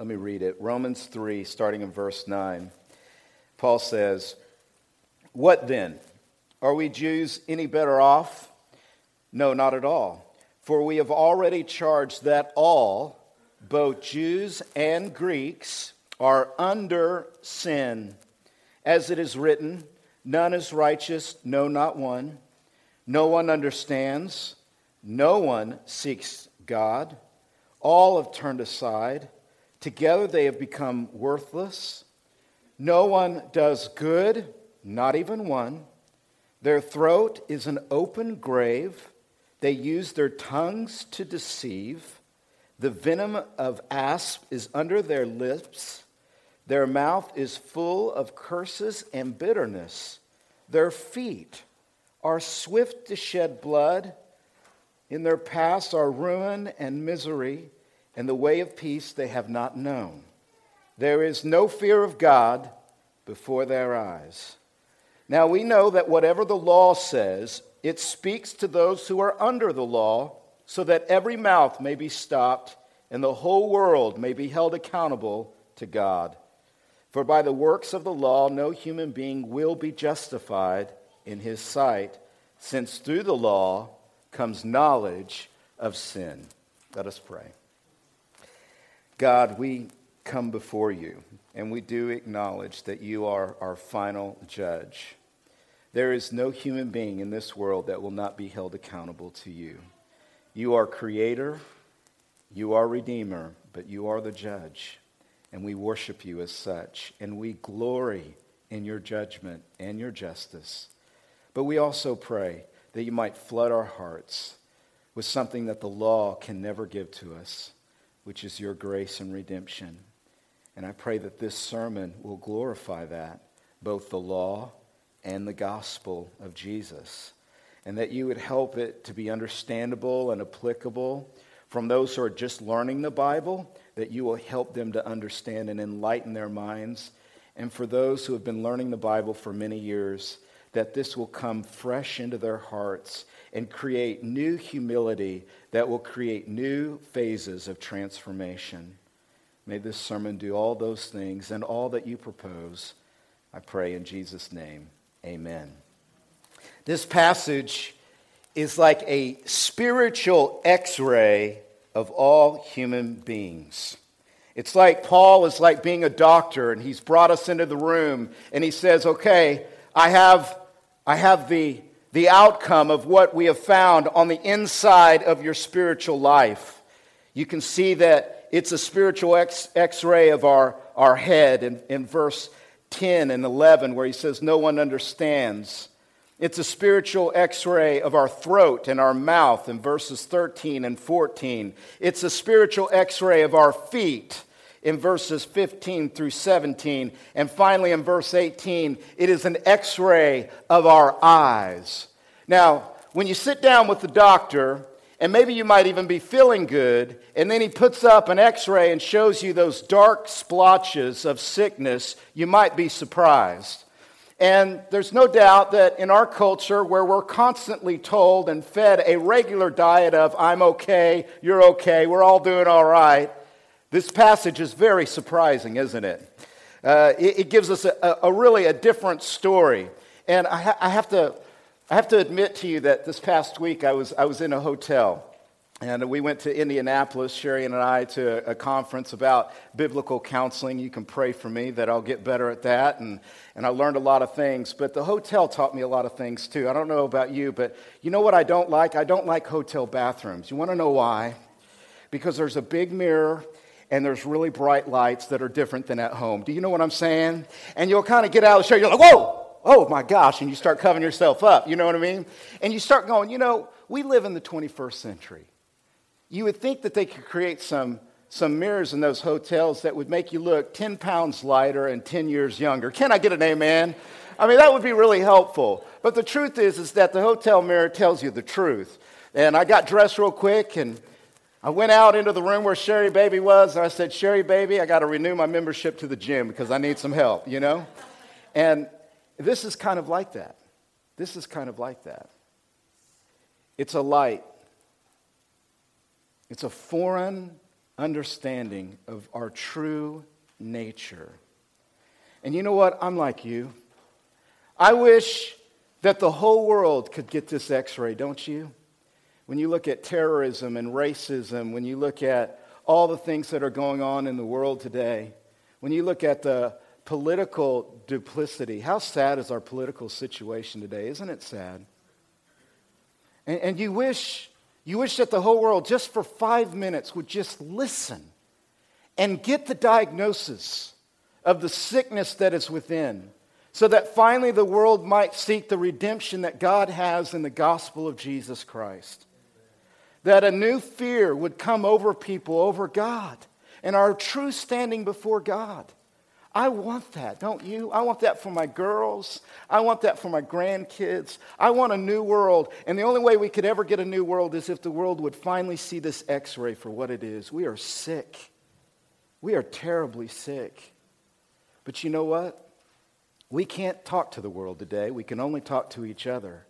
Let me read it. Romans 3, starting in verse 9. Paul says, What then? Are we Jews any better off? No, not at all. For we have already charged that all, both Jews and Greeks, are under sin. As it is written, None is righteous, no, not one. No one understands. No one seeks God. All have turned aside. Together they have become worthless. No one does good, not even one. Their throat is an open grave. They use their tongues to deceive. The venom of asp is under their lips. Their mouth is full of curses and bitterness. Their feet are swift to shed blood. In their paths are ruin and misery, and the way of peace they have not known. There is no fear of God before their eyes. Now we know that whatever the law says, it speaks to those who are under the law, so that every mouth may be stopped and the whole world may be held accountable to God. For by the works of the law, no human being will be justified in his sight, since through the law comes knowledge of sin. Let us pray. God, we come before you, and we do acknowledge that you are our final judge. There is no human being in this world that will not be held accountable to you. You are creator, you are redeemer, but you are the judge and we worship you as such, and we glory in your judgment and your justice. But we also pray that you might flood our hearts with something that the law can never give to us, which is your grace and redemption. And I pray that this sermon will glorify that, both the law and the gospel of Jesus, and that you would help it to be understandable and applicable from those who are just learning the Bible that you will help them to understand and enlighten their minds. And for those who have been learning the Bible for many years, that this will come fresh into their hearts and create new humility that will create new phases of transformation. May this sermon do all those things and all that you propose. I pray in Jesus' name. Amen. This passage is like a spiritual x ray of all human beings. It's like Paul is like being a doctor, and he's brought us into the room, and he says, Okay, I have, I have the, the outcome of what we have found on the inside of your spiritual life. You can see that it's a spiritual x ray of our, our head in, in verse 10 and 11, where he says, No one understands. It's a spiritual x ray of our throat and our mouth in verses 13 and 14. It's a spiritual x ray of our feet in verses 15 through 17. And finally, in verse 18, it is an x ray of our eyes. Now, when you sit down with the doctor, and maybe you might even be feeling good, and then he puts up an x ray and shows you those dark splotches of sickness, you might be surprised. And there's no doubt that in our culture, where we're constantly told and fed a regular diet of, I'm okay, you're okay, we're all doing all right, this passage is very surprising, isn't it? Uh, it, it, gives us a, a, really a different story. And I, ha- I, have to, I have to admit to you that this past week I was, I was in a hotel. And we went to Indianapolis, Sherry and I, to a conference about biblical counseling. You can pray for me that I'll get better at that. And, and I learned a lot of things. But the hotel taught me a lot of things too. I don't know about you, but you know what I don't like? I don't like hotel bathrooms. You want to know why? Because there's a big mirror and there's really bright lights that are different than at home. Do you know what I'm saying? And you'll kind of get out of the chair, you're like, whoa, oh my gosh, and you start covering yourself up. You know what I mean? And you start going, you know, we live in the 21st century. You would think that they could create some, some mirrors in those hotels that would make you look 10 pounds lighter and 10 years younger. Can I get an amen? I mean, that would be really helpful. But the truth is, is that the hotel mirror tells you the truth. And I got dressed real quick and I went out into the room where Sherry Baby was. And I said, Sherry Baby, I got to renew my membership to the gym because I need some help, you know? And this is kind of like that. This is kind of like that. It's a light it's a foreign, understanding of our true nature. And you know what? I'm like you. I wish that the whole world could get this x ray, don't you? When you look at terrorism and racism, when you look at all the things that are going on in the world today, when you look at the political duplicity, how sad is our political situation today? Isn't it sad? And, and you wish you wish that the whole world, just for five minutes, would just listen and get the diagnosis of the sickness that is within, so that finally the world might seek the redemption that God has in the gospel of Jesus Christ. That a new fear would come over people, over God, and our true standing before God. I want that, don't you? I want that for my girls. I want that for my grandkids. I want a new world. And the only way we could ever get a new world is if the world would finally see this x ray for what it is. We are sick. We are terribly sick. But you know what? We can't talk to the world today. We can only talk to each other.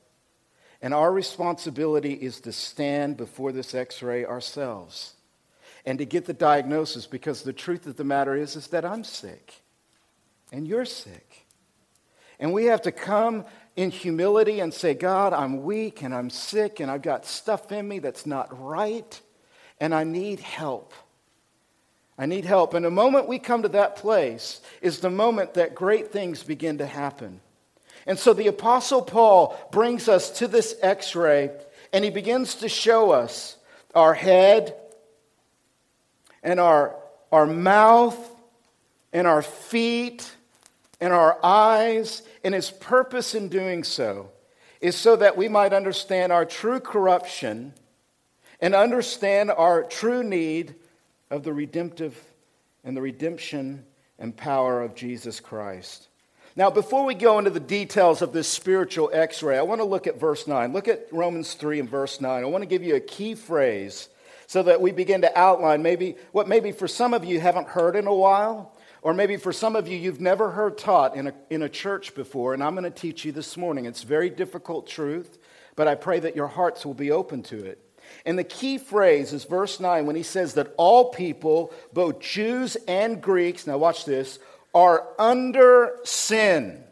And our responsibility is to stand before this x ray ourselves and to get the diagnosis because the truth of the matter is, is that I'm sick and you're sick. And we have to come in humility and say, God, I'm weak and I'm sick and I've got stuff in me that's not right and I need help. I need help. And the moment we come to that place is the moment that great things begin to happen. And so the Apostle Paul brings us to this x ray and he begins to show us our head and our, our mouth and our feet and our eyes, and his purpose in doing so is so that we might understand our true corruption and understand our true need of the redemptive and the redemption and power of Jesus Christ. Now, before we go into the details of this spiritual x ray, I want to look at verse 9. Look at Romans 3 and verse 9. I want to give you a key phrase so that we begin to outline maybe what maybe for some of you haven't heard in a while, or maybe for some of you, you've never heard taught in a, in a church before, and I'm going to teach you this morning. It's very difficult truth, but I pray that your hearts will be open to it. And the key phrase is verse 9 when he says that all people, both Jews and Greeks, now watch this, are under sin.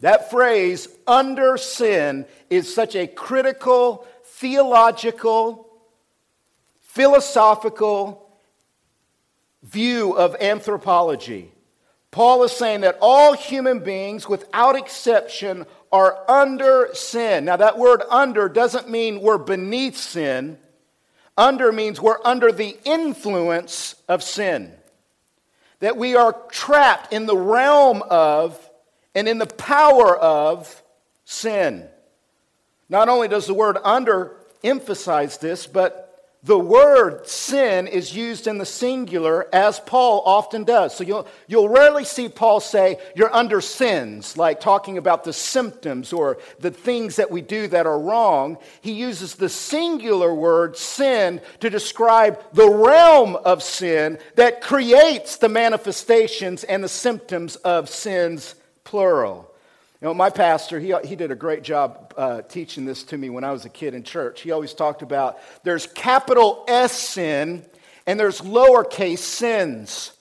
That phrase, under sin, is such a critical, theological, philosophical, view of anthropology. Paul is saying that all human beings, without exception, are under sin. Now, that word under doesn't mean we're beneath sin. Under means we're under the influence of sin. That we are trapped in the realm of and in the power of sin. Not only does the word under emphasize this, but the word sin is used in the singular as Paul often does. So you'll, you'll rarely see Paul say, You're under sins, like talking about the symptoms or the things that we do that are wrong. He uses the singular word sin to describe the realm of sin that creates the manifestations and the symptoms of sins, plural. Know, my pastor, he, he did a great job uh, teaching this to me when I was a kid in church. He always talked about there's capital S sin and there's lowercase sins.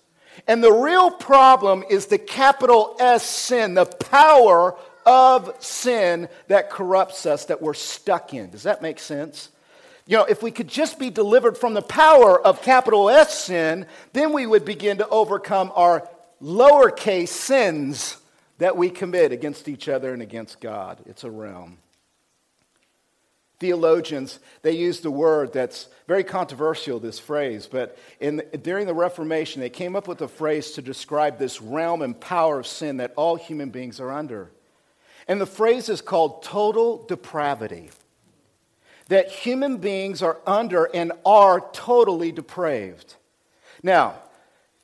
And the real problem is the capital S sin, the power of sin that corrupts us, that we're stuck in. Does that make sense? You know, if we could just be delivered from the power of capital S sin, then we would begin to overcome our lowercase sins that we commit against each other and against God. It's a realm. Theologians, they use the word that's very controversial, this phrase, but in, during the Reformation, they came up with a phrase to describe this realm and power of sin that all human beings are under. And the phrase is called total depravity. That human beings are under and are totally depraved. Now,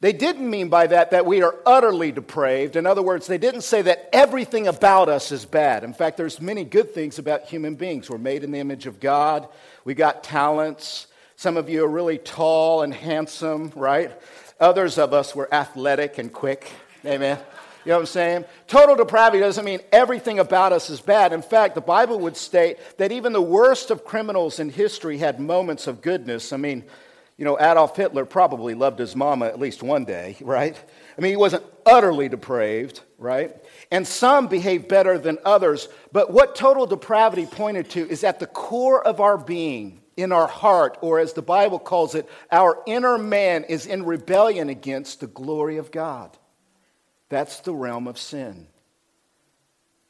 they didn't mean by that that we are utterly depraved. In other words, they didn't say that everything about us is bad. In fact, there's many good things about human beings. We're made in the image of God. We got talents. Some of you are really tall and handsome, right? Others of us were athletic and quick. Amen. You know what I'm saying? Total depravity doesn't mean everything about us is bad. In fact, the Bible would state that even the worst of criminals in history had moments of goodness. I mean, You know, Adolf Hitler probably loved his mama at least one day, right? I mean, he wasn't utterly depraved, right? And some behave better than others. But what total depravity pointed to is at the core of our being, in our heart, or as the Bible calls it, our inner man is in rebellion against the glory of God. That's the realm of sin.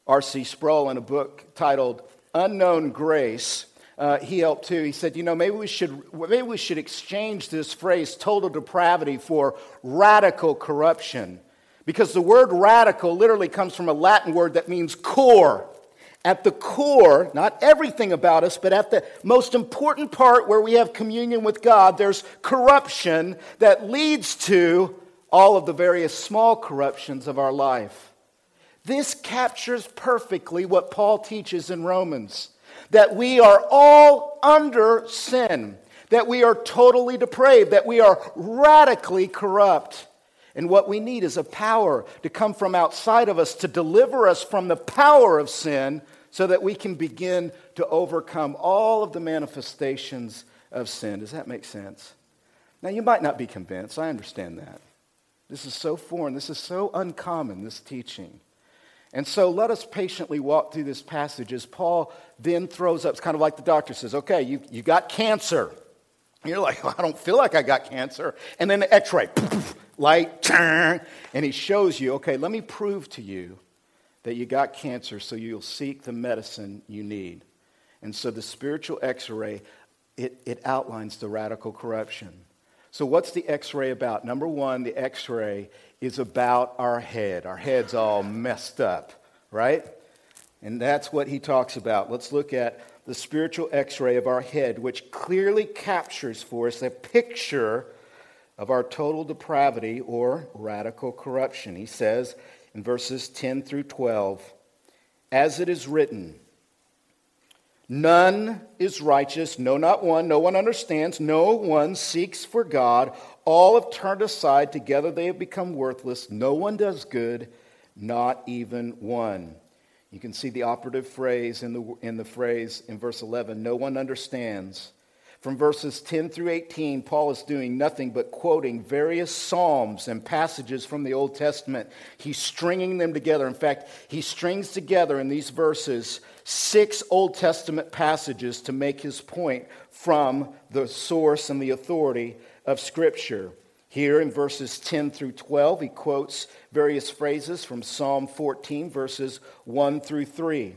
R.C. Sproul, in a book titled Unknown Grace, uh, he helped too. He said, you know, maybe we should maybe we should exchange this phrase total depravity for radical corruption. Because the word radical literally comes from a Latin word that means core. At the core, not everything about us, but at the most important part where we have communion with God, there's corruption that leads to all of the various small corruptions of our life. This captures perfectly what Paul teaches in Romans that we are all under sin, that we are totally depraved, that we are radically corrupt. And what we need is a power to come from outside of us to deliver us from the power of sin so that we can begin to overcome all of the manifestations of sin. Does that make sense? Now, you might not be convinced. I understand that. This is so foreign. This is so uncommon, this teaching. And so let us patiently walk through this passage as Paul then throws up. It's kind of like the doctor says, okay, you, you got cancer. You're like, well, I don't feel like I got cancer. And then the x ray, light, and he shows you, okay, let me prove to you that you got cancer so you'll seek the medicine you need. And so the spiritual x ray, it, it outlines the radical corruption. So, what's the x ray about? Number one, the x ray is about our head. Our head's all messed up, right? And that's what he talks about. Let's look at the spiritual x ray of our head, which clearly captures for us a picture of our total depravity or radical corruption. He says in verses 10 through 12, as it is written, None is righteous, no, not one. No one understands, no one seeks for God. All have turned aside, together they have become worthless. No one does good, not even one. You can see the operative phrase in the, in the phrase in verse 11 no one understands. From verses 10 through 18, Paul is doing nothing but quoting various Psalms and passages from the Old Testament. He's stringing them together. In fact, he strings together in these verses six Old Testament passages to make his point from the source and the authority of Scripture. Here in verses 10 through 12, he quotes various phrases from Psalm 14, verses 1 through 3.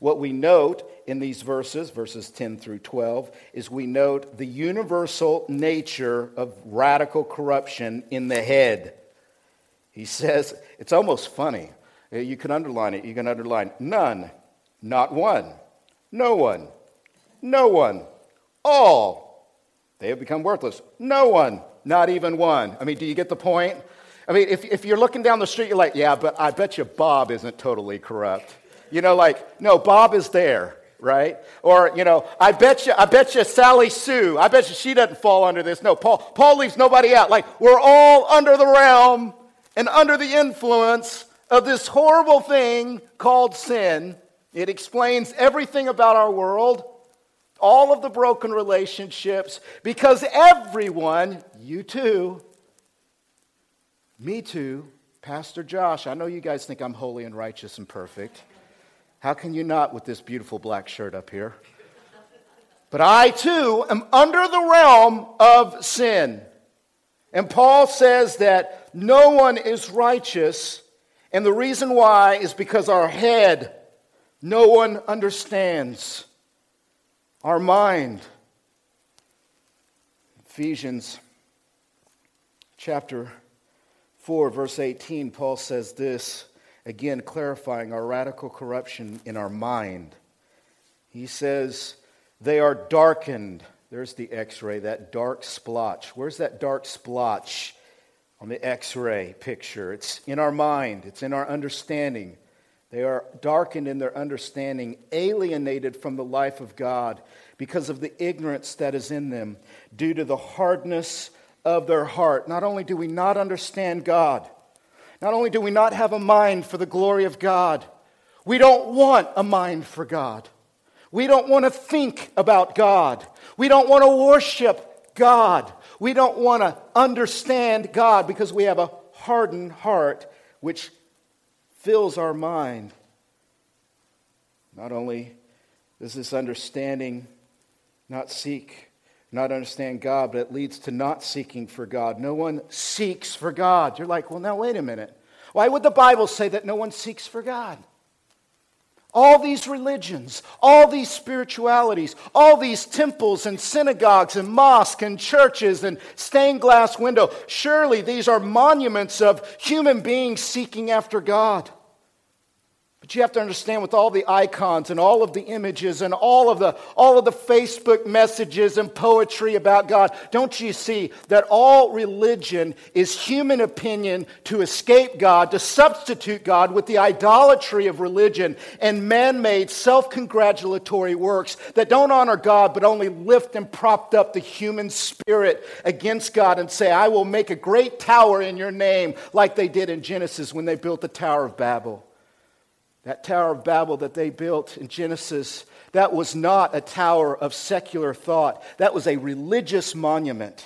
What we note in these verses, verses 10 through 12, is we note the universal nature of radical corruption in the head. He says, it's almost funny. You can underline it. You can underline none, not one, no one, no one, all. They have become worthless. No one, not even one. I mean, do you get the point? I mean, if, if you're looking down the street, you're like, yeah, but I bet you Bob isn't totally corrupt. You know, like, no, Bob is there, right? Or, you know, I bet you, I bet you Sally Sue, I bet you she doesn't fall under this. No, Paul, Paul leaves nobody out. Like, we're all under the realm and under the influence of this horrible thing called sin. It explains everything about our world, all of the broken relationships, because everyone, you too, me too, Pastor Josh, I know you guys think I'm holy and righteous and perfect. How can you not with this beautiful black shirt up here? But I too am under the realm of sin. And Paul says that no one is righteous, and the reason why is because our head, no one understands. Our mind. Ephesians chapter 4, verse 18, Paul says this again clarifying our radical corruption in our mind. He says, They are darkened. There's the x ray, that dark splotch. Where's that dark splotch on the x ray picture? It's in our mind, it's in our understanding. They are darkened in their understanding, alienated from the life of God because of the ignorance that is in them, due to the hardness of their heart. Not only do we not understand God, not only do we not have a mind for the glory of God, we don't want a mind for God. We don't want to think about God. We don't want to worship God. We don't want to understand God because we have a hardened heart, which fills our mind. Not only does this understanding not seek, not understand God, but it leads to not seeking for God. No one seeks for God. You're like, well, now, wait a minute. Why would the Bible say that no one seeks for God? All these religions, all these spiritualities, all these temples and synagogues and mosques and churches and stained glass window, surely these are monuments of human beings seeking after God. You have to understand with all the icons and all of the images and all of the, all of the Facebook messages and poetry about God, don't you see that all religion is human opinion to escape God, to substitute God with the idolatry of religion and man made self congratulatory works that don't honor God but only lift and propped up the human spirit against God and say, I will make a great tower in your name, like they did in Genesis when they built the Tower of Babel. That Tower of Babel that they built in Genesis, that was not a tower of secular thought. That was a religious monument.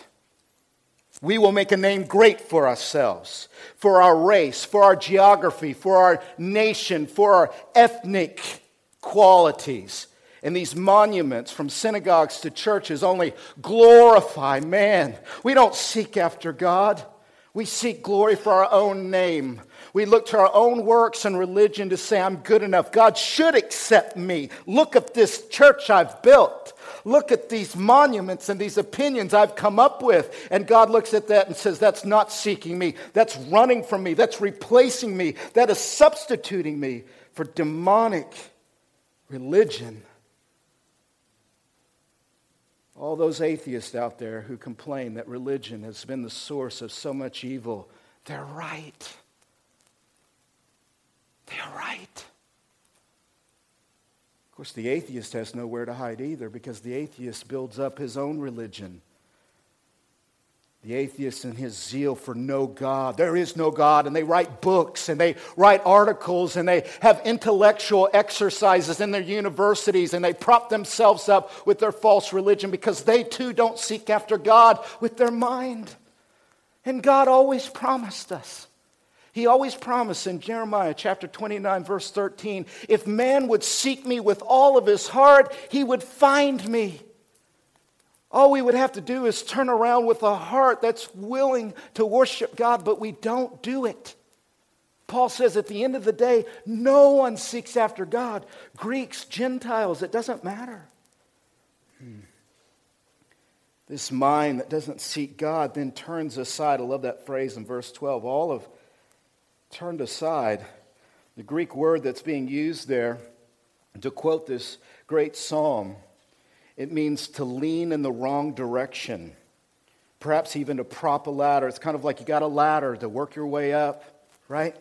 We will make a name great for ourselves, for our race, for our geography, for our nation, for our ethnic qualities. And these monuments from synagogues to churches only glorify man. We don't seek after God. We seek glory for our own name. We look to our own works and religion to say, I'm good enough. God should accept me. Look at this church I've built. Look at these monuments and these opinions I've come up with. And God looks at that and says, That's not seeking me. That's running from me. That's replacing me. That is substituting me for demonic religion. All those atheists out there who complain that religion has been the source of so much evil, they're right. They're right. Of course, the atheist has nowhere to hide either because the atheist builds up his own religion. The atheist in his zeal for no God. There is no God. And they write books and they write articles and they have intellectual exercises in their universities and they prop themselves up with their false religion because they too don't seek after God with their mind. And God always promised us he always promised in Jeremiah chapter 29, verse 13 if man would seek me with all of his heart, he would find me. All we would have to do is turn around with a heart that's willing to worship God, but we don't do it. Paul says at the end of the day, no one seeks after God. Greeks, Gentiles, it doesn't matter. Hmm. This mind that doesn't seek God then turns aside. I love that phrase in verse 12. All of turned aside. The Greek word that's being used there to quote this great psalm, it means to lean in the wrong direction, perhaps even to prop a ladder. It's kind of like you got a ladder to work your way up, right?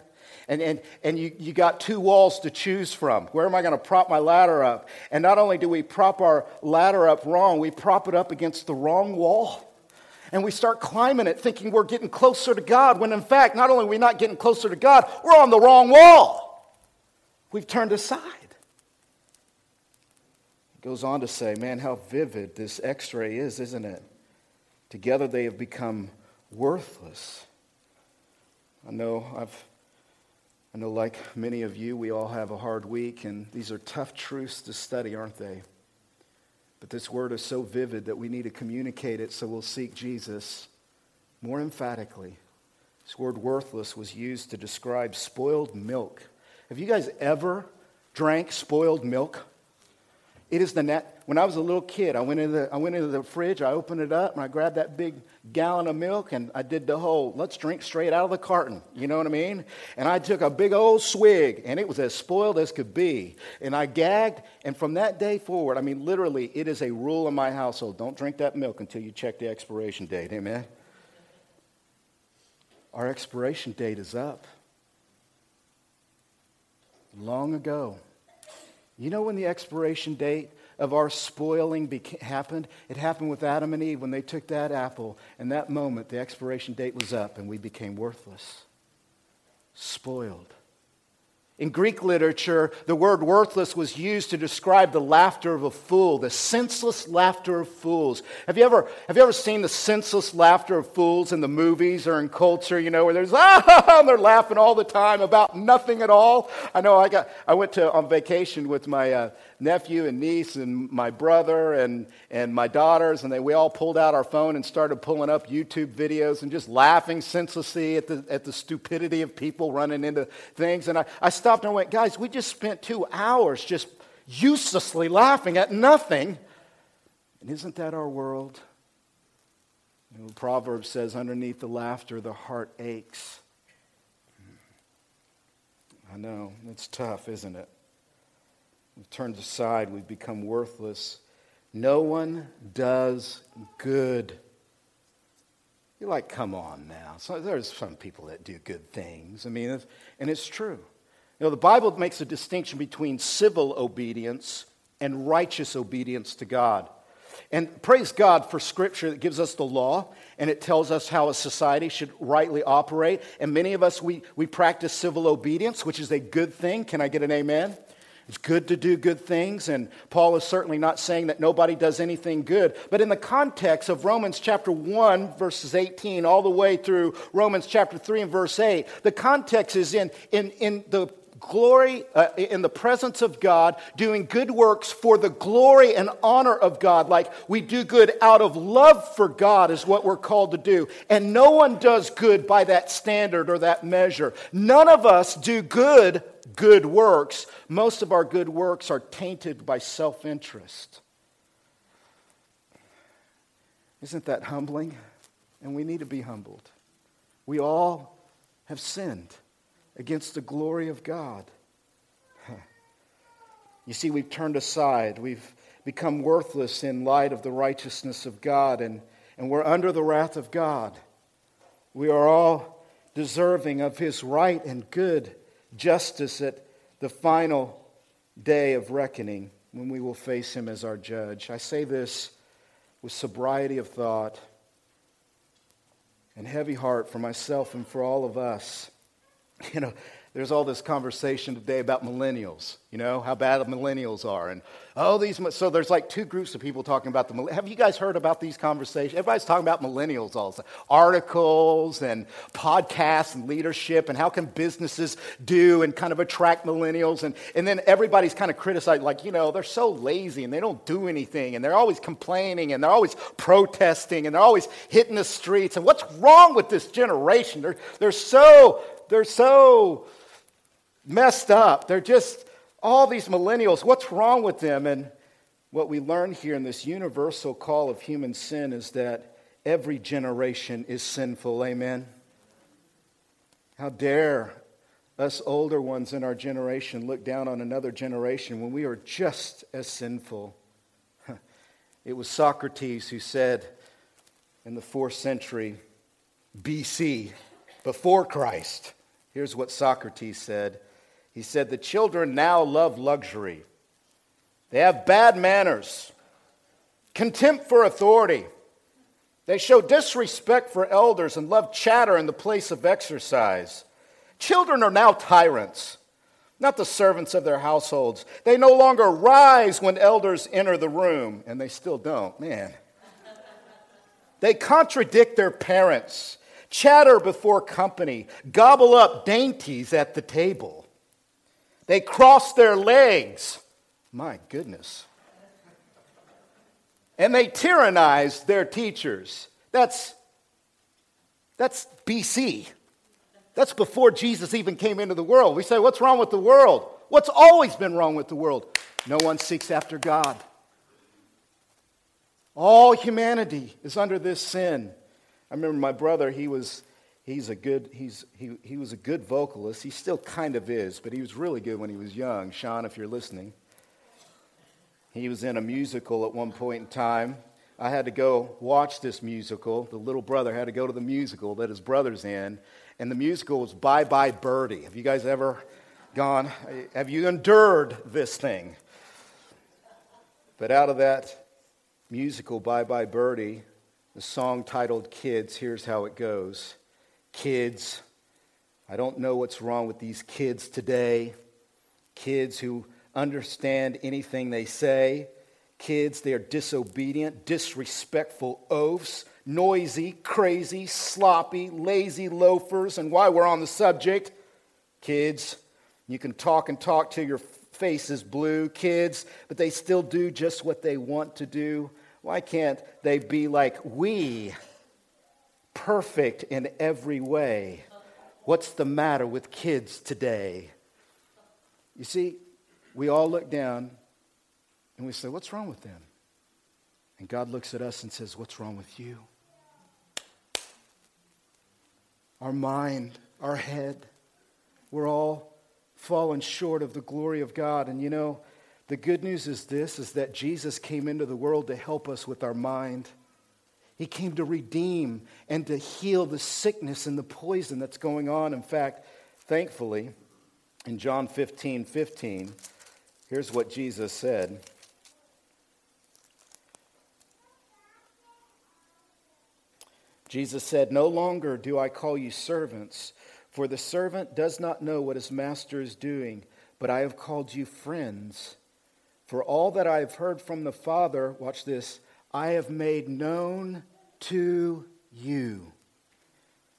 And, and, and you, you got two walls to choose from. Where am I going to prop my ladder up? And not only do we prop our ladder up wrong, we prop it up against the wrong wall and we start climbing it thinking we're getting closer to God, when in fact, not only are we not getting closer to God, we're on the wrong wall. We've turned aside. He goes on to say, man, how vivid this x ray is, isn't it? Together they have become worthless. I know I've I know like many of you, we all have a hard week, and these are tough truths to study, aren't they? But this word is so vivid that we need to communicate it so we'll seek Jesus more emphatically. This word worthless was used to describe spoiled milk. Have you guys ever drank spoiled milk? It is the net. When I was a little kid, I went, into the, I went into the fridge, I opened it up, and I grabbed that big gallon of milk, and I did the whole let's drink straight out of the carton. You know what I mean? And I took a big old swig, and it was as spoiled as could be. And I gagged, and from that day forward, I mean, literally, it is a rule in my household don't drink that milk until you check the expiration date. Amen? Our expiration date is up. Long ago. You know when the expiration date of our spoiling beca- happened? It happened with Adam and Eve when they took that apple, and that moment the expiration date was up and we became worthless, spoiled. In Greek literature, the word worthless was used to describe the laughter of a fool, the senseless laughter of fools. Have you ever, have you ever seen the senseless laughter of fools in the movies or in culture, you know, where there's, ah, and they're laughing all the time about nothing at all? I know I, got, I went to, on vacation with my uh, nephew and niece and my brother and, and my daughters, and they, we all pulled out our phone and started pulling up YouTube videos and just laughing senselessly at the, at the stupidity of people running into things. And I, I stopped and went, guys, we just spent two hours just uselessly laughing at nothing. And isn't that our world? You know, Proverbs says, underneath the laughter, the heart aches. Hmm. I know, it's tough, isn't it? We've turned aside, we've become worthless. No one does good. You're like, come on now. So there's some people that do good things. I mean, and it's true. You know, the Bible makes a distinction between civil obedience and righteous obedience to God. And praise God for Scripture that gives us the law and it tells us how a society should rightly operate. And many of us, we, we practice civil obedience, which is a good thing. Can I get an amen? It's good to do good things, and Paul is certainly not saying that nobody does anything good. But in the context of Romans chapter 1, verses 18, all the way through Romans chapter 3 and verse 8, the context is in, in, in the glory, uh, in the presence of God, doing good works for the glory and honor of God. Like we do good out of love for God, is what we're called to do. And no one does good by that standard or that measure. None of us do good good works, most of our good works are tainted by self interest. Isn't that humbling? And we need to be humbled. We all have sinned against the glory of God. You see, we've turned aside. We've become worthless in light of the righteousness of God, and, and we're under the wrath of God. We are all deserving of His right and good justice at the final day of reckoning when we will face him as our judge. I say this with sobriety of thought and heavy heart for myself and for all of us. You know, there's all this conversation today about millennials, you know, how bad millennials are. And oh, these, so there's like two groups of people talking about the, have you guys heard about these conversations? Everybody's talking about millennials all the time. Articles and podcasts and leadership and how can businesses do and kind of attract millennials. And, and then everybody's kind of criticized, like, you know, they're so lazy and they don't do anything and they're always complaining and they're always protesting and they're always hitting the streets. And what's wrong with this generation? They're, they're so, they're so, messed up. They're just all these millennials. What's wrong with them? And what we learn here in this universal call of human sin is that every generation is sinful. Amen. How dare us older ones in our generation look down on another generation when we are just as sinful? It was Socrates who said in the fourth century BC, before Christ, here's what Socrates said he said, The children now love luxury. They have bad manners, contempt for authority. They show disrespect for elders and love chatter in the place of exercise. Children are now tyrants, not the servants of their households. They no longer rise when elders enter the room, and they still don't. Man. They contradict their parents, chatter before company, gobble up dainties at the table. They cross their legs. My goodness. And they tyrannize their teachers. That's, that's BC. That's before Jesus even came into the world. We say, What's wrong with the world? What's always been wrong with the world? No one seeks after God. All humanity is under this sin. I remember my brother, he was he's a good he's he, he was a good vocalist. He still kind of is but he was really good when he was young. Sean if you're listening. He was in a musical at one point in time. I had to go watch this musical. The little brother had to go to the musical that his brother's in. And the musical was bye bye birdie. Have you guys ever gone have you endured this thing? But out of that musical bye bye birdie the song titled kids here's how it goes kids. I don't know what's wrong with these kids today. kids who understand anything they say, kids, they are disobedient, disrespectful oafs, noisy, crazy, sloppy, lazy loafers. And while we're on the subject, kids, you can talk and talk till your face is blue, kids, but they still do just what they want to do. Why can't they be like we, perfect in every way? What's the matter with kids today? You see, we all look down and we say, What's wrong with them? And God looks at us and says, What's wrong with you? Our mind, our head, we're all fallen short of the glory of God. And you know, the good news is this is that Jesus came into the world to help us with our mind. He came to redeem and to heal the sickness and the poison that's going on. In fact, thankfully, in John 15 15, here's what Jesus said. Jesus said, No longer do I call you servants, for the servant does not know what his master is doing, but I have called you friends. For all that I have heard from the Father, watch this, I have made known to you.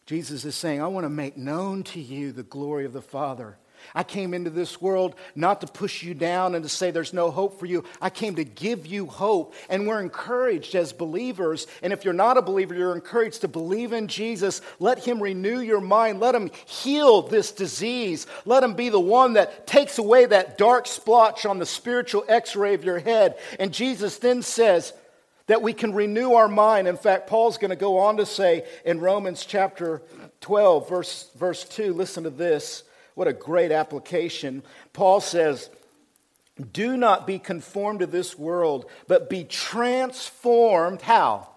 Jesus is saying, I want to make known to you the glory of the Father. I came into this world not to push you down and to say there's no hope for you. I came to give you hope. And we're encouraged as believers. And if you're not a believer, you're encouraged to believe in Jesus. Let Him renew your mind. Let Him heal this disease. Let Him be the one that takes away that dark splotch on the spiritual x ray of your head. And Jesus then says, that we can renew our mind. In fact, Paul's going to go on to say in Romans chapter 12, verse, verse 2, listen to this. What a great application. Paul says, Do not be conformed to this world, but be transformed. How?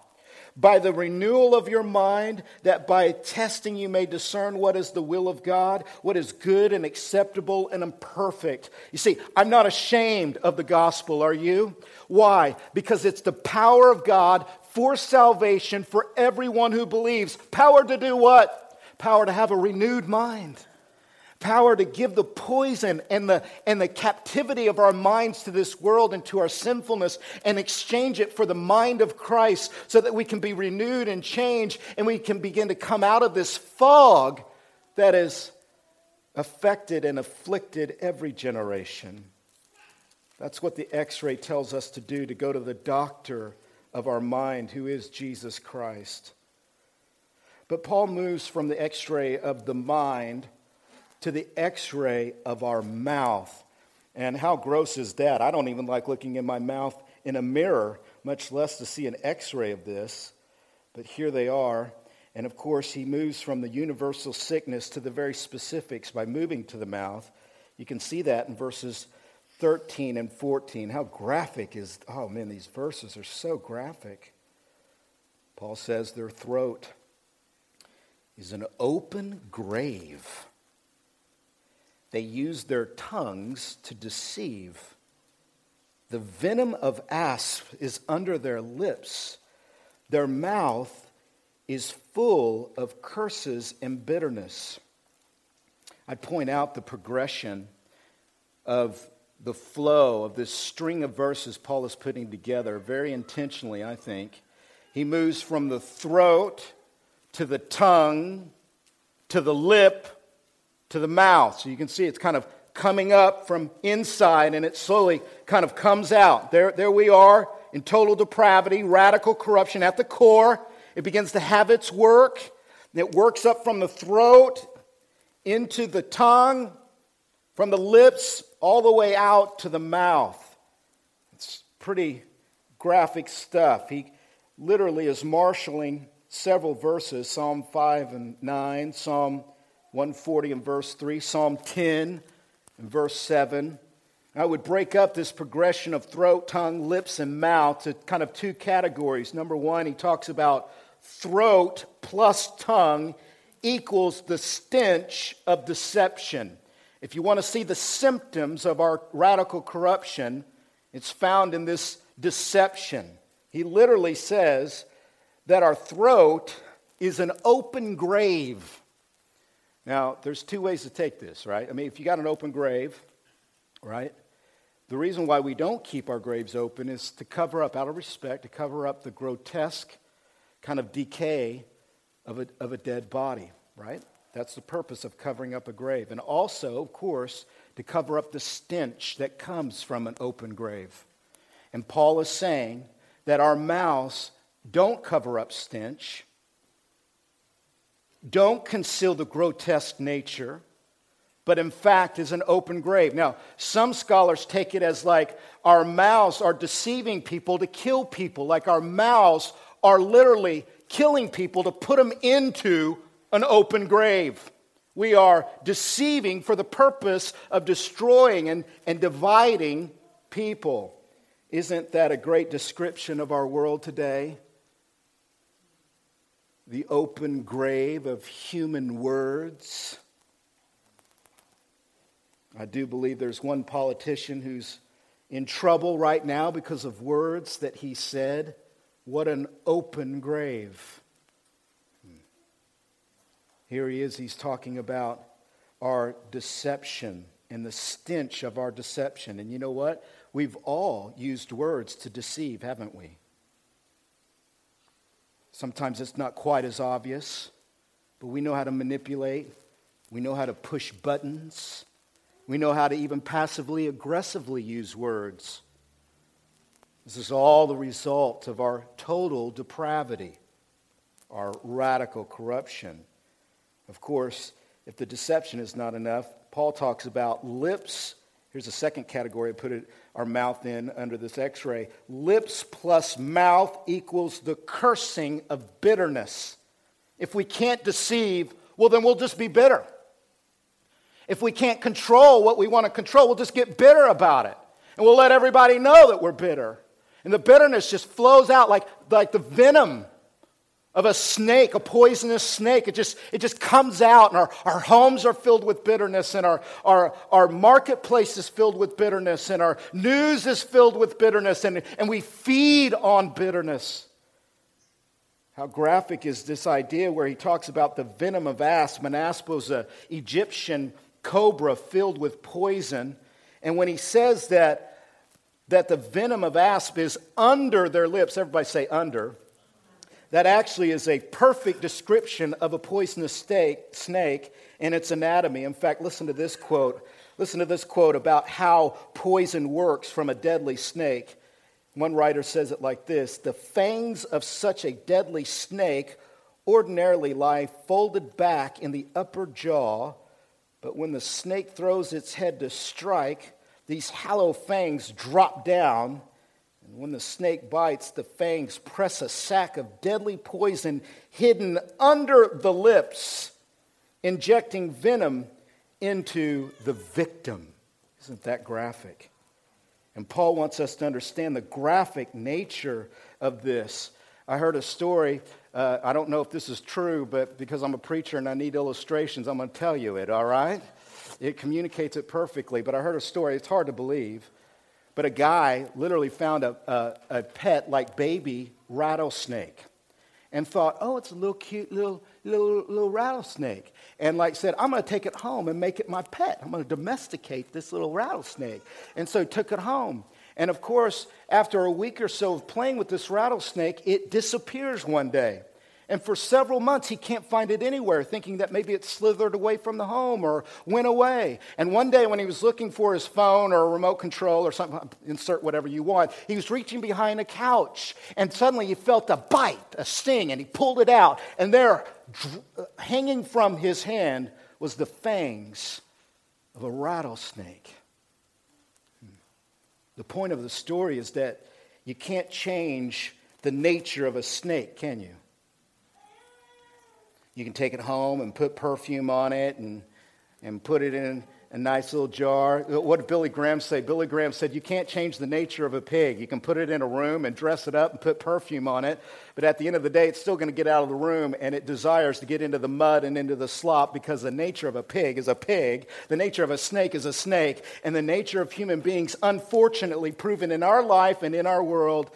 By the renewal of your mind, that by testing you may discern what is the will of God, what is good and acceptable and imperfect. You see, I'm not ashamed of the gospel, are you? Why? Because it's the power of God for salvation for everyone who believes. Power to do what? Power to have a renewed mind power to give the poison and the, and the captivity of our minds to this world and to our sinfulness and exchange it for the mind of Christ so that we can be renewed and changed and we can begin to come out of this fog that has affected and afflicted every generation. That's what the x ray tells us to do to go to the doctor of our mind, who is Jesus Christ. But Paul moves from the x ray of the mind to the x ray of our mouth. And how gross is that? I don't even like looking in my mouth in a mirror, much less to see an x ray of this. But here they are. And of course, he moves from the universal sickness to the very specifics by moving to the mouth. You can see that in verses 13 and 14. How graphic is, oh man, these verses are so graphic. Paul says their throat is an open grave. They use their tongues to deceive. The venom of asp is under their lips. Their mouth is full of curses and bitterness. I point out the progression of the flow of this string of verses Paul is putting together very intentionally, I think. He moves from the throat to the tongue to the lip to the mouth. So you can see it's kind of coming up from inside and it slowly kind of comes out. There, there we are in total depravity, radical corruption at the core. It begins to have its work. It works up from the throat into the tongue, from the lips all the way out to the mouth. It's pretty graphic stuff. He literally is marshaling several verses Psalm 5 and 9, Psalm 140 and verse 3, Psalm 10 and verse 7. I would break up this progression of throat, tongue, lips, and mouth to kind of two categories. Number one, he talks about throat plus tongue equals the stench of deception. If you want to see the symptoms of our radical corruption, it's found in this deception. He literally says that our throat is an open grave. Now, there's two ways to take this, right? I mean, if you got an open grave, right? The reason why we don't keep our graves open is to cover up, out of respect, to cover up the grotesque kind of decay of a, of a dead body, right? That's the purpose of covering up a grave. And also, of course, to cover up the stench that comes from an open grave. And Paul is saying that our mouths don't cover up stench, don't conceal the grotesque nature, but in fact is an open grave. Now, some scholars take it as like our mouths are deceiving people to kill people, like our mouths are literally killing people to put them into an open grave. We are deceiving for the purpose of destroying and, and dividing people. Isn't that a great description of our world today? The open grave of human words. I do believe there's one politician who's in trouble right now because of words that he said. What an open grave. Hmm. Here he is, he's talking about our deception and the stench of our deception. And you know what? We've all used words to deceive, haven't we? Sometimes it's not quite as obvious, but we know how to manipulate, we know how to push buttons, we know how to even passively aggressively use words. This is all the result of our total depravity, our radical corruption. Of course, if the deception is not enough, Paul talks about lips. Here's a second category I put it, our mouth in under this x ray. Lips plus mouth equals the cursing of bitterness. If we can't deceive, well, then we'll just be bitter. If we can't control what we want to control, we'll just get bitter about it. And we'll let everybody know that we're bitter. And the bitterness just flows out like, like the venom of a snake, a poisonous snake. It just, it just comes out, and our, our homes are filled with bitterness, and our, our, our marketplace is filled with bitterness, and our news is filled with bitterness, and, and we feed on bitterness. How graphic is this idea where he talks about the venom of asp? An asp was an Egyptian cobra filled with poison. And when he says that, that the venom of asp is under their lips, everybody say under that actually is a perfect description of a poisonous snake and its anatomy. In fact, listen to this quote. Listen to this quote about how poison works from a deadly snake. One writer says it like this The fangs of such a deadly snake ordinarily lie folded back in the upper jaw, but when the snake throws its head to strike, these hollow fangs drop down when the snake bites, the fangs press a sac of deadly poison hidden under the lips, injecting venom into the victim. Isn't that graphic? And Paul wants us to understand the graphic nature of this. I heard a story. Uh, I don't know if this is true, but because I'm a preacher and I need illustrations, I'm going to tell you it, all right? It communicates it perfectly. But I heard a story, it's hard to believe. But a guy literally found a, a, a pet like baby rattlesnake and thought, oh, it's a little cute little, little, little rattlesnake. And like said, I'm going to take it home and make it my pet. I'm going to domesticate this little rattlesnake. And so took it home. And of course, after a week or so of playing with this rattlesnake, it disappears one day. And for several months, he can't find it anywhere, thinking that maybe it slithered away from the home or went away. And one day, when he was looking for his phone or a remote control or something, insert whatever you want, he was reaching behind a couch. And suddenly, he felt a bite, a sting, and he pulled it out. And there, uh, hanging from his hand, was the fangs of a rattlesnake. Hmm. The point of the story is that you can't change the nature of a snake, can you? You can take it home and put perfume on it and, and put it in a nice little jar. What did Billy Graham say? Billy Graham said, You can't change the nature of a pig. You can put it in a room and dress it up and put perfume on it, but at the end of the day, it's still going to get out of the room and it desires to get into the mud and into the slop because the nature of a pig is a pig, the nature of a snake is a snake, and the nature of human beings, unfortunately proven in our life and in our world,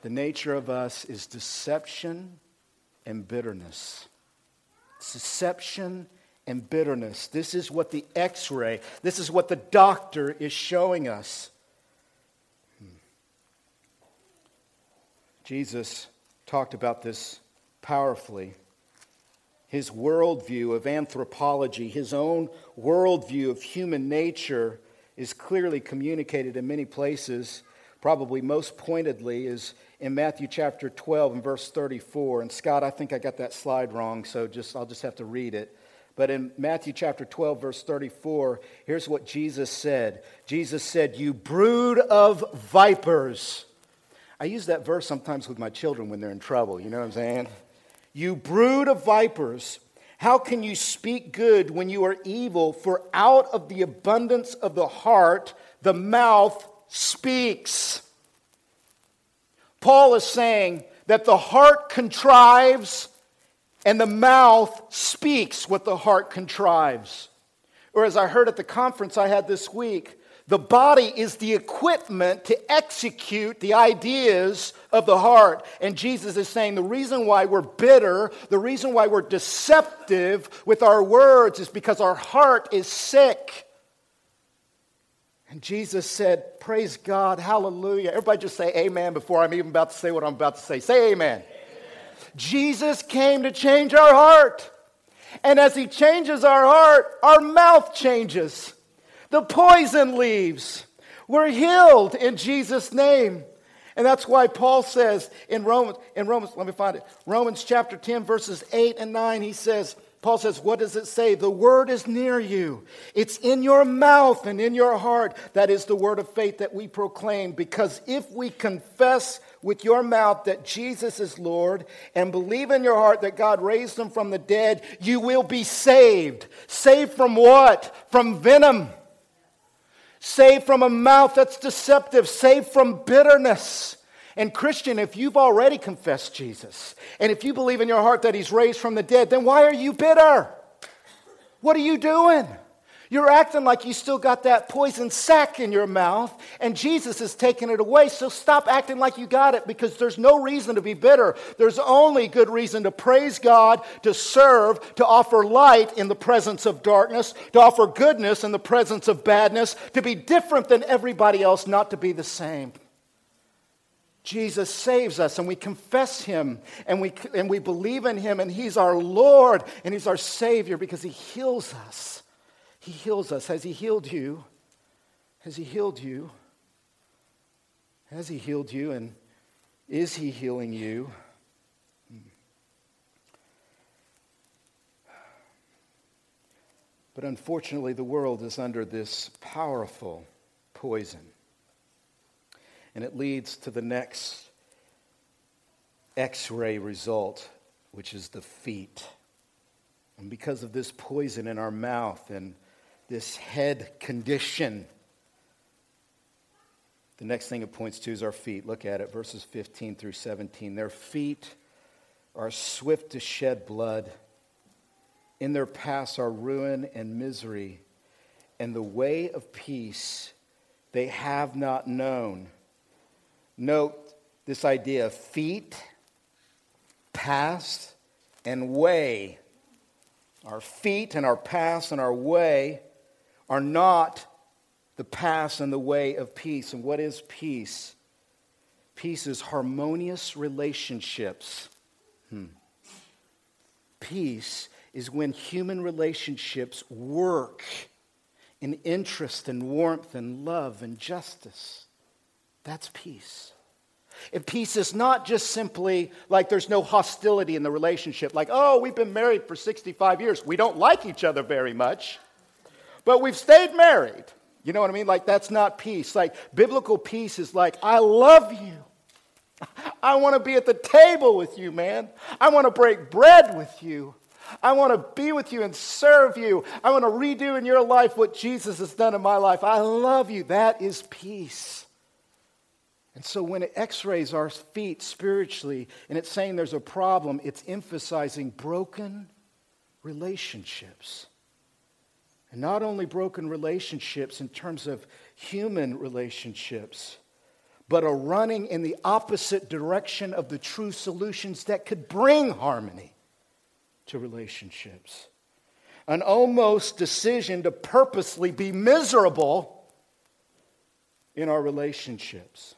the nature of us is deception and bitterness deception and bitterness. This is what the x ray, this is what the doctor is showing us. Hmm. Jesus talked about this powerfully. His worldview of anthropology, his own worldview of human nature, is clearly communicated in many places. Probably most pointedly is in Matthew chapter 12 and verse 34. And Scott, I think I got that slide wrong, so just I'll just have to read it. But in Matthew chapter 12, verse 34, here's what Jesus said Jesus said, You brood of vipers. I use that verse sometimes with my children when they're in trouble. You know what I'm saying? You brood of vipers. How can you speak good when you are evil? For out of the abundance of the heart, the mouth speaks. Paul is saying that the heart contrives and the mouth speaks what the heart contrives. Or as I heard at the conference I had this week, the body is the equipment to execute the ideas of the heart. And Jesus is saying the reason why we're bitter, the reason why we're deceptive with our words is because our heart is sick. And Jesus said, Praise God, hallelujah. Everybody just say amen before I'm even about to say what I'm about to say. Say amen. amen. Jesus came to change our heart. And as he changes our heart, our mouth changes. The poison leaves. We're healed in Jesus' name. And that's why Paul says in Romans, in Romans, let me find it. Romans chapter 10, verses 8 and 9, he says, Paul says, What does it say? The word is near you. It's in your mouth and in your heart. That is the word of faith that we proclaim. Because if we confess with your mouth that Jesus is Lord and believe in your heart that God raised him from the dead, you will be saved. Saved from what? From venom saved from a mouth that's deceptive, saved from bitterness. And, Christian, if you've already confessed Jesus, and if you believe in your heart that he's raised from the dead, then why are you bitter? What are you doing? You're acting like you still got that poison sac in your mouth, and Jesus is taking it away. So stop acting like you got it because there's no reason to be bitter. There's only good reason to praise God, to serve, to offer light in the presence of darkness, to offer goodness in the presence of badness, to be different than everybody else, not to be the same. Jesus saves us and we confess him and we, and we believe in him and he's our Lord and he's our Savior because he heals us. He heals us. Has He healed you? Has He healed you? Has He healed you? And is He healing you? Hmm. But unfortunately, the world is under this powerful poison. And it leads to the next x ray result, which is the feet. And because of this poison in our mouth and this head condition. The next thing it points to is our feet. Look at it, verses 15 through 17. Their feet are swift to shed blood. In their paths are ruin and misery, and the way of peace they have not known. Note this idea of feet, past, and way. Our feet and our past and our way are not the path and the way of peace. And what is peace? Peace is harmonious relationships. Hmm. Peace is when human relationships work in interest and warmth and love and justice. That's peace. If peace is not just simply like there's no hostility in the relationship, like, oh, we've been married for 65 years, we don't like each other very much but we've stayed married. You know what I mean? Like, that's not peace. Like, biblical peace is like, I love you. I want to be at the table with you, man. I want to break bread with you. I want to be with you and serve you. I want to redo in your life what Jesus has done in my life. I love you. That is peace. And so when it x rays our feet spiritually and it's saying there's a problem, it's emphasizing broken relationships. And not only broken relationships in terms of human relationships, but a running in the opposite direction of the true solutions that could bring harmony to relationships. an almost decision to purposely be miserable in our relationships.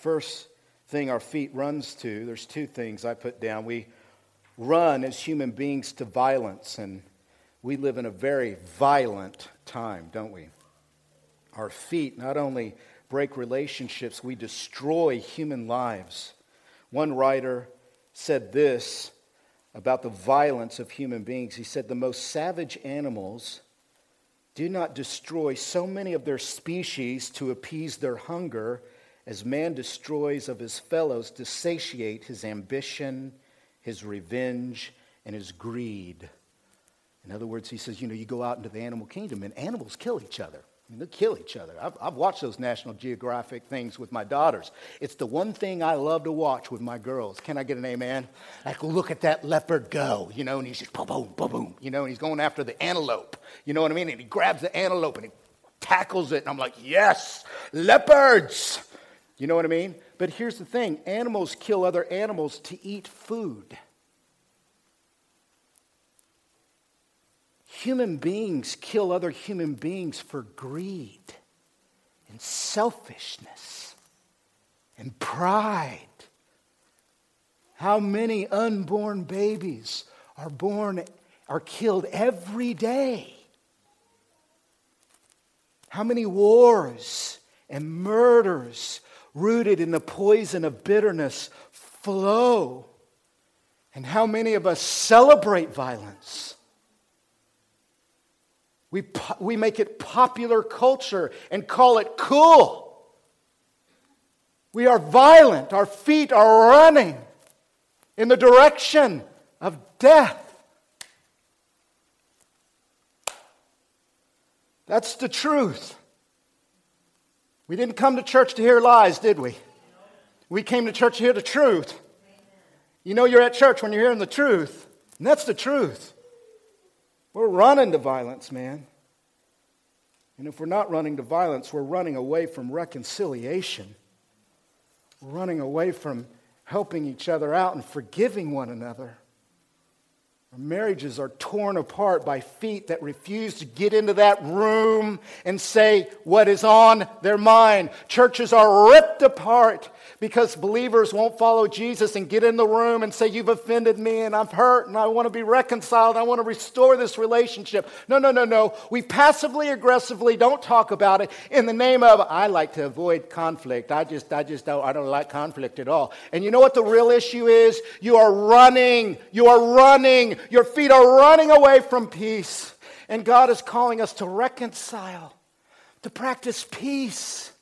First thing our feet runs to, there's two things I put down. We run as human beings to violence, and we live in a very violent time, don't we? Our feet not only break relationships, we destroy human lives. One writer said this about the violence of human beings. He said, The most savage animals do not destroy so many of their species to appease their hunger as man destroys of his fellows to satiate his ambition, his revenge, and his greed. In other words, he says, you know, you go out into the animal kingdom and animals kill each other. I mean, they kill each other. I've, I've, watched those National Geographic things with my daughters. It's the one thing I love to watch with my girls. Can I get an amen? Like, look at that leopard go, you know, and he's just boom, boom, boom, boom, you know, and he's going after the antelope, you know what I mean? And he grabs the antelope and he tackles it, and I'm like, yes, leopards, you know what I mean? But here's the thing animals kill other animals to eat food. Human beings kill other human beings for greed and selfishness and pride. How many unborn babies are born are killed every day? How many wars and murders rooted in the poison of bitterness flow? And how many of us celebrate violence? We, we make it popular culture and call it cool. We are violent. Our feet are running in the direction of death. That's the truth. We didn't come to church to hear lies, did we? We came to church to hear the truth. You know you're at church when you're hearing the truth, and that's the truth. We're running to violence, man. And if we're not running to violence, we're running away from reconciliation. We're running away from helping each other out and forgiving one another. Marriages are torn apart by feet that refuse to get into that room and say what is on their mind. Churches are ripped apart because believers won't follow Jesus and get in the room and say, You've offended me and I'm hurt and I want to be reconciled. I want to restore this relationship. No, no, no, no. We passively aggressively don't talk about it in the name of, I like to avoid conflict. I just, I just don't, I don't like conflict at all. And you know what the real issue is? You are running. You are running your feet are running away from peace. And God is calling us to reconcile, to practice peace,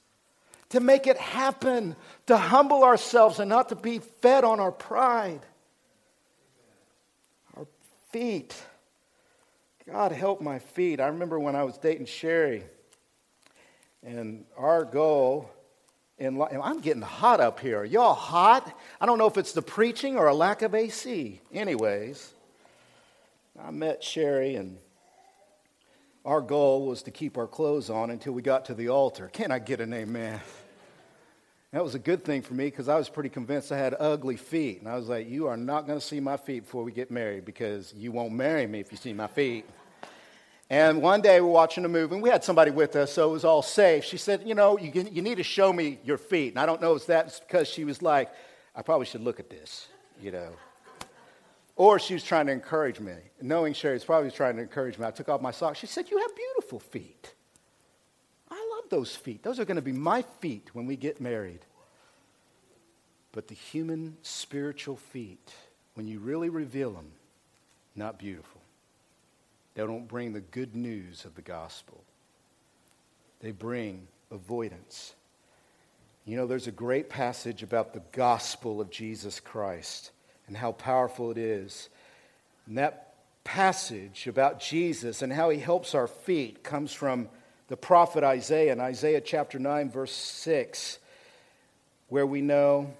to make it happen, to humble ourselves and not to be fed on our pride. Our feet. God help my feet. I remember when I was dating Sherry, and our goal in life, I'm getting hot up here. Y'all hot? I don't know if it's the preaching or a lack of AC. Anyways, I met Sherry, and our goal was to keep our clothes on until we got to the altar. Can I get an amen? That was a good thing for me because I was pretty convinced I had ugly feet. And I was like, You are not going to see my feet before we get married because you won't marry me if you see my feet. And one day we we're watching a movie, and we had somebody with us, so it was all safe. She said, You know, you, you need to show me your feet. And I don't know if that's because she was like, I probably should look at this, you know. Or she was trying to encourage me. Knowing Sherry was probably trying to encourage me. I took off my socks. She said, You have beautiful feet. Those feet. Those are going to be my feet when we get married. But the human spiritual feet, when you really reveal them, not beautiful. They don't bring the good news of the gospel, they bring avoidance. You know, there's a great passage about the gospel of Jesus Christ and how powerful it is. And that passage about Jesus and how he helps our feet comes from the prophet Isaiah in Isaiah chapter 9, verse 6, where we know,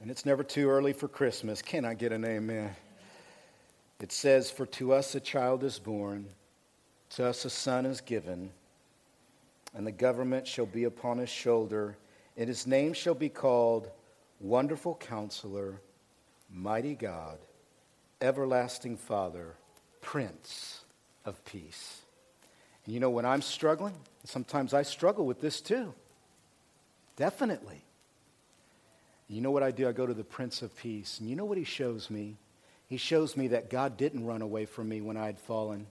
and it's never too early for Christmas. Can I get an amen? It says, For to us a child is born, to us a son is given, and the government shall be upon his shoulder, and his name shall be called Wonderful Counselor Mighty God, everlasting Father, Prince of Peace. And you know, when I'm struggling, sometimes I struggle with this too. Definitely. You know what I do? I go to the Prince of Peace. And you know what he shows me? He shows me that God didn't run away from me when I had fallen.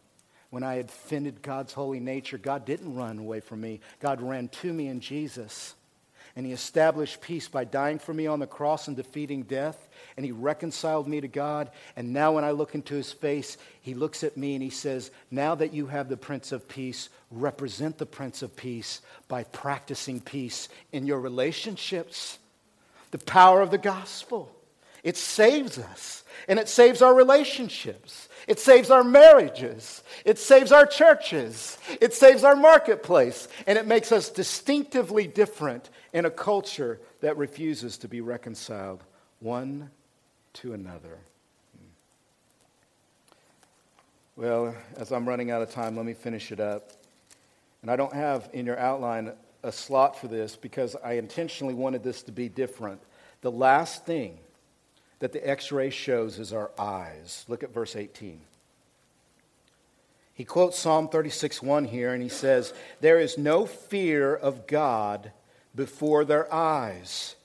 When I had offended God's holy nature, God didn't run away from me. God ran to me in Jesus. And he established peace by dying for me on the cross and defeating death. And he reconciled me to God. And now, when I look into his face, he looks at me and he says, Now that you have the Prince of Peace, represent the Prince of Peace by practicing peace in your relationships. The power of the gospel. It saves us, and it saves our relationships. It saves our marriages. It saves our churches. It saves our marketplace. And it makes us distinctively different in a culture that refuses to be reconciled one to another. Well, as I'm running out of time, let me finish it up. And I don't have in your outline a slot for this because I intentionally wanted this to be different. The last thing that the x ray shows is our eyes. Look at verse 18. He quotes Psalm 36 1 here, and he says, There is no fear of God before their eyes.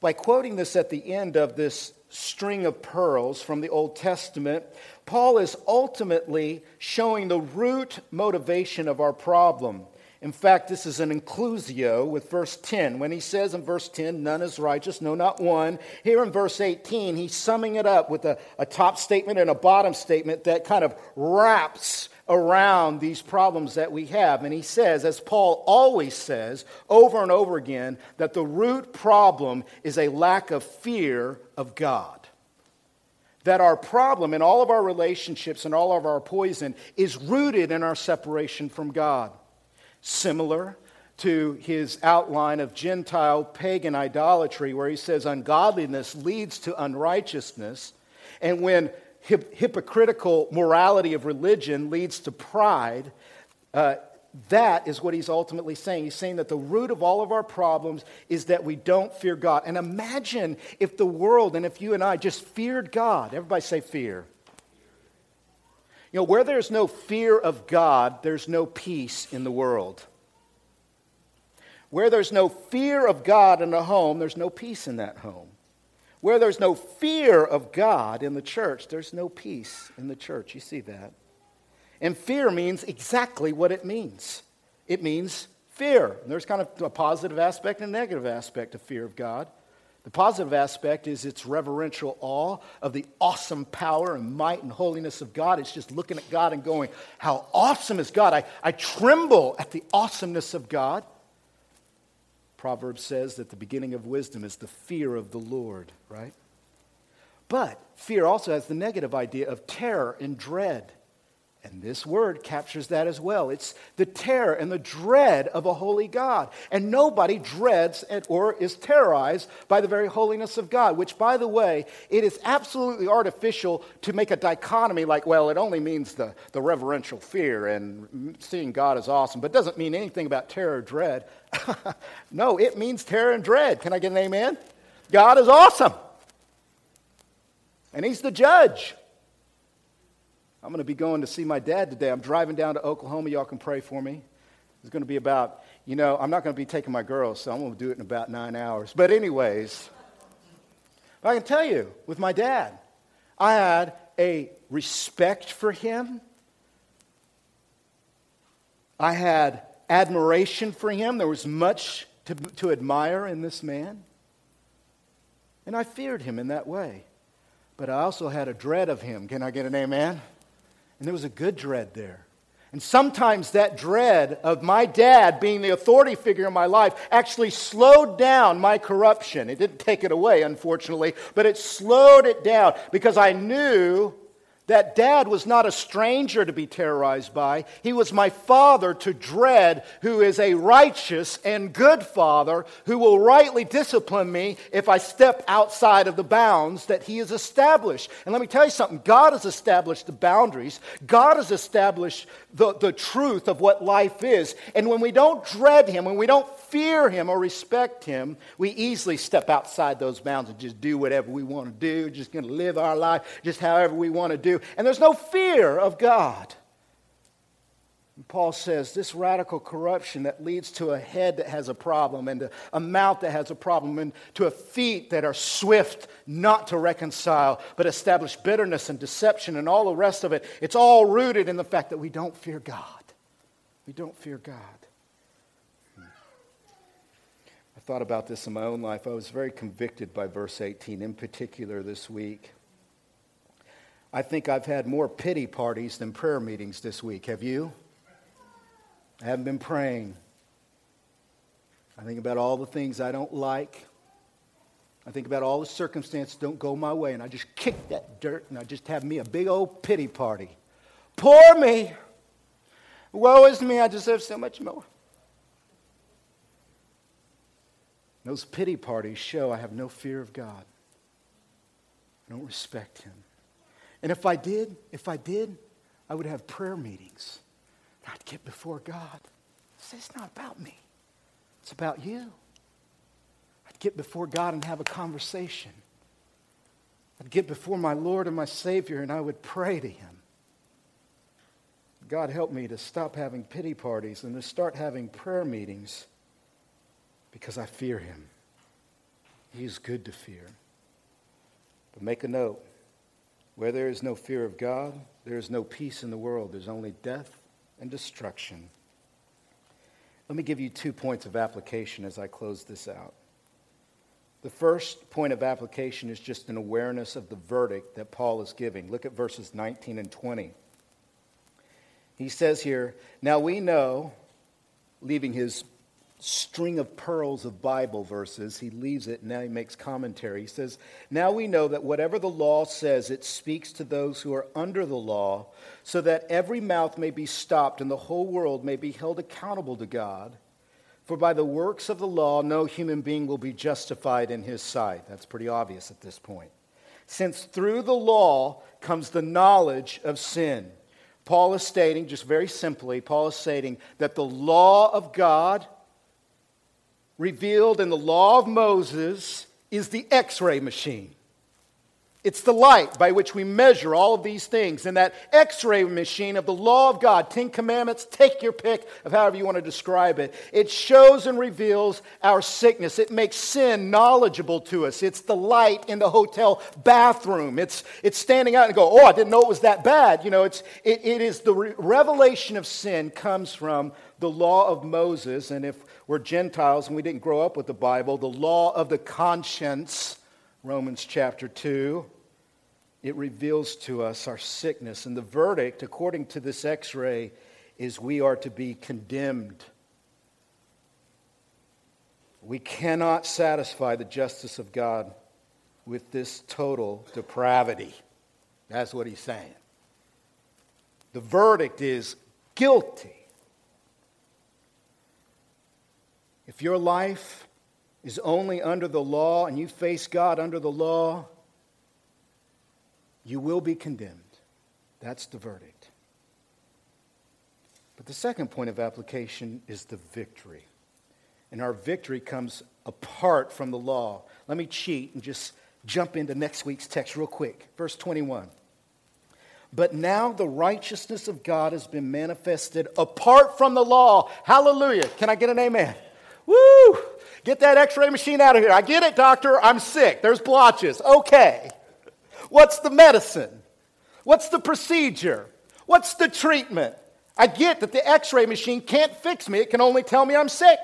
By quoting this at the end of this string of pearls from the Old Testament, Paul is ultimately showing the root motivation of our problem. In fact, this is an inclusio with verse 10. When he says in verse 10, none is righteous, no, not one. Here in verse 18, he's summing it up with a, a top statement and a bottom statement that kind of wraps around these problems that we have. And he says, as Paul always says over and over again, that the root problem is a lack of fear of God that our problem in all of our relationships and all of our poison is rooted in our separation from God similar to his outline of Gentile pagan idolatry, where he says ungodliness leads to unrighteousness. And when hip- hypocritical morality of religion leads to pride, uh, that is what he's ultimately saying. He's saying that the root of all of our problems is that we don't fear God. And imagine if the world and if you and I just feared God. Everybody say fear. You know, where there's no fear of God, there's no peace in the world. Where there's no fear of God in a home, there's no peace in that home. Where there's no fear of God in the church, there's no peace in the church. You see that? And fear means exactly what it means it means fear. there's kind of a positive aspect and a negative aspect of fear of God. The positive aspect is its reverential awe of the awesome power and might and holiness of God. It's just looking at God and going, How awesome is God! I, I tremble at the awesomeness of God. Proverbs says that the beginning of wisdom is the fear of the Lord, right? But fear also has the negative idea of terror and dread. And this word captures that as well. It's the terror and the dread of a holy God. And nobody dreads or is terrorized by the very holiness of God, which, by the way, it is absolutely artificial to make a dichotomy like, well, it only means the, the reverential fear and seeing God is awesome, but doesn't mean anything about terror or dread. no, it means terror and dread. Can I get an amen? God is awesome. And He's the judge. I'm going to be going to see my dad today. I'm driving down to Oklahoma. Y'all can pray for me. It's going to be about, you know, I'm not going to be taking my girls, so I'm going to do it in about nine hours. But, anyways, I can tell you, with my dad, I had a respect for him. I had admiration for him. There was much to, to admire in this man. And I feared him in that way. But I also had a dread of him. Can I get an amen? And there was a good dread there. And sometimes that dread of my dad being the authority figure in my life actually slowed down my corruption. It didn't take it away, unfortunately, but it slowed it down because I knew that dad was not a stranger to be terrorized by. He was my father to dread, who is a righteous and good father who will rightly discipline me if I step outside of the bounds that he has established. And let me tell you something God has established the boundaries, God has established the, the truth of what life is. And when we don't dread him, when we don't fear him or respect him, we easily step outside those bounds and just do whatever we want to do, just going to live our life just however we want to do. And there's no fear of God. And Paul says this radical corruption that leads to a head that has a problem, and a mouth that has a problem, and to a feet that are swift not to reconcile, but establish bitterness and deception and all the rest of it. It's all rooted in the fact that we don't fear God. We don't fear God. I thought about this in my own life. I was very convicted by verse 18, in particular this week. I think I've had more pity parties than prayer meetings this week. Have you? I haven't been praying. I think about all the things I don't like. I think about all the circumstances don't go my way, and I just kick that dirt and I just have me a big old pity party. Poor me. Woe is me, I deserve so much more. Those pity parties show I have no fear of God. I don't respect Him. And if I did, if I did, I would have prayer meetings. I'd get before God. Say, it's not about me. It's about you. I'd get before God and have a conversation. I'd get before my Lord and my Savior and I would pray to Him. God help me to stop having pity parties and to start having prayer meetings because I fear Him. He is good to fear. But make a note where there is no fear of God, there is no peace in the world. There's only death and destruction. Let me give you two points of application as I close this out. The first point of application is just an awareness of the verdict that Paul is giving. Look at verses 19 and 20. He says here, Now we know, leaving his string of pearls of Bible verses. He leaves it, and now he makes commentary. He says, Now we know that whatever the law says, it speaks to those who are under the law, so that every mouth may be stopped and the whole world may be held accountable to God. For by the works of the law, no human being will be justified in his sight. That's pretty obvious at this point. Since through the law comes the knowledge of sin. Paul is stating, just very simply, Paul is stating that the law of God revealed in the law of Moses is the x ray machine. It's the light by which we measure all of these things. And that x ray machine of the law of God, Ten Commandments, take your pick of however you want to describe it. It shows and reveals our sickness. It makes sin knowledgeable to us. It's the light in the hotel bathroom. It's, it's standing out and go, oh, I didn't know it was that bad. You know, it's, it, it is the re- revelation of sin comes from the law of Moses. And if we're Gentiles and we didn't grow up with the Bible, the law of the conscience, Romans chapter 2, it reveals to us our sickness. And the verdict, according to this x ray, is we are to be condemned. We cannot satisfy the justice of God with this total depravity. That's what he's saying. The verdict is guilty. If your life is only under the law and you face God under the law, you will be condemned. That's the verdict. But the second point of application is the victory. And our victory comes apart from the law. Let me cheat and just jump into next week's text real quick. Verse 21. But now the righteousness of God has been manifested apart from the law. Hallelujah. Can I get an amen? Woo! Get that x ray machine out of here. I get it, doctor. I'm sick. There's blotches. Okay. What's the medicine? What's the procedure? What's the treatment? I get that the x ray machine can't fix me, it can only tell me I'm sick.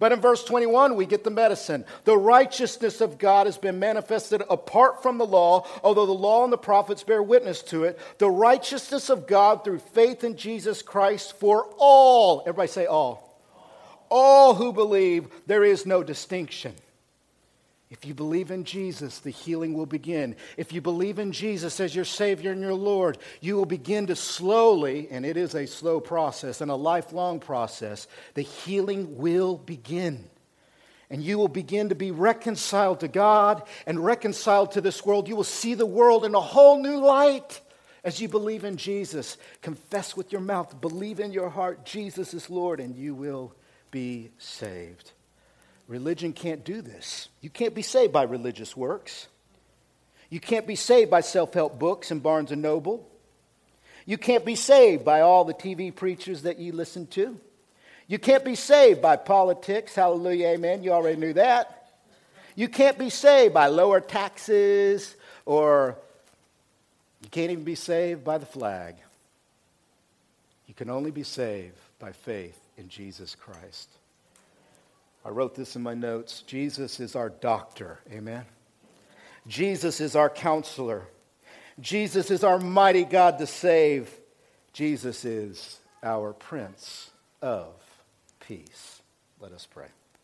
But in verse 21, we get the medicine. The righteousness of God has been manifested apart from the law, although the law and the prophets bear witness to it. The righteousness of God through faith in Jesus Christ for all. Everybody say all all who believe, there is no distinction. If you believe in Jesus, the healing will begin. If you believe in Jesus as your Savior and your Lord, you will begin to slowly, and it is a slow process and a lifelong process, the healing will begin. And you will begin to be reconciled to God and reconciled to this world. You will see the world in a whole new light as you believe in Jesus. Confess with your mouth, believe in your heart, Jesus is Lord, and you will be saved. Religion can't do this. You can't be saved by religious works. You can't be saved by self help books and Barnes and Noble. You can't be saved by all the TV preachers that you listen to. You can't be saved by politics. Hallelujah, amen. You already knew that. You can't be saved by lower taxes or you can't even be saved by the flag. You can only be saved by faith in Jesus Christ. I wrote this in my notes. Jesus is our doctor. Amen. Jesus is our counselor. Jesus is our mighty God to save. Jesus is our Prince of Peace. Let us pray.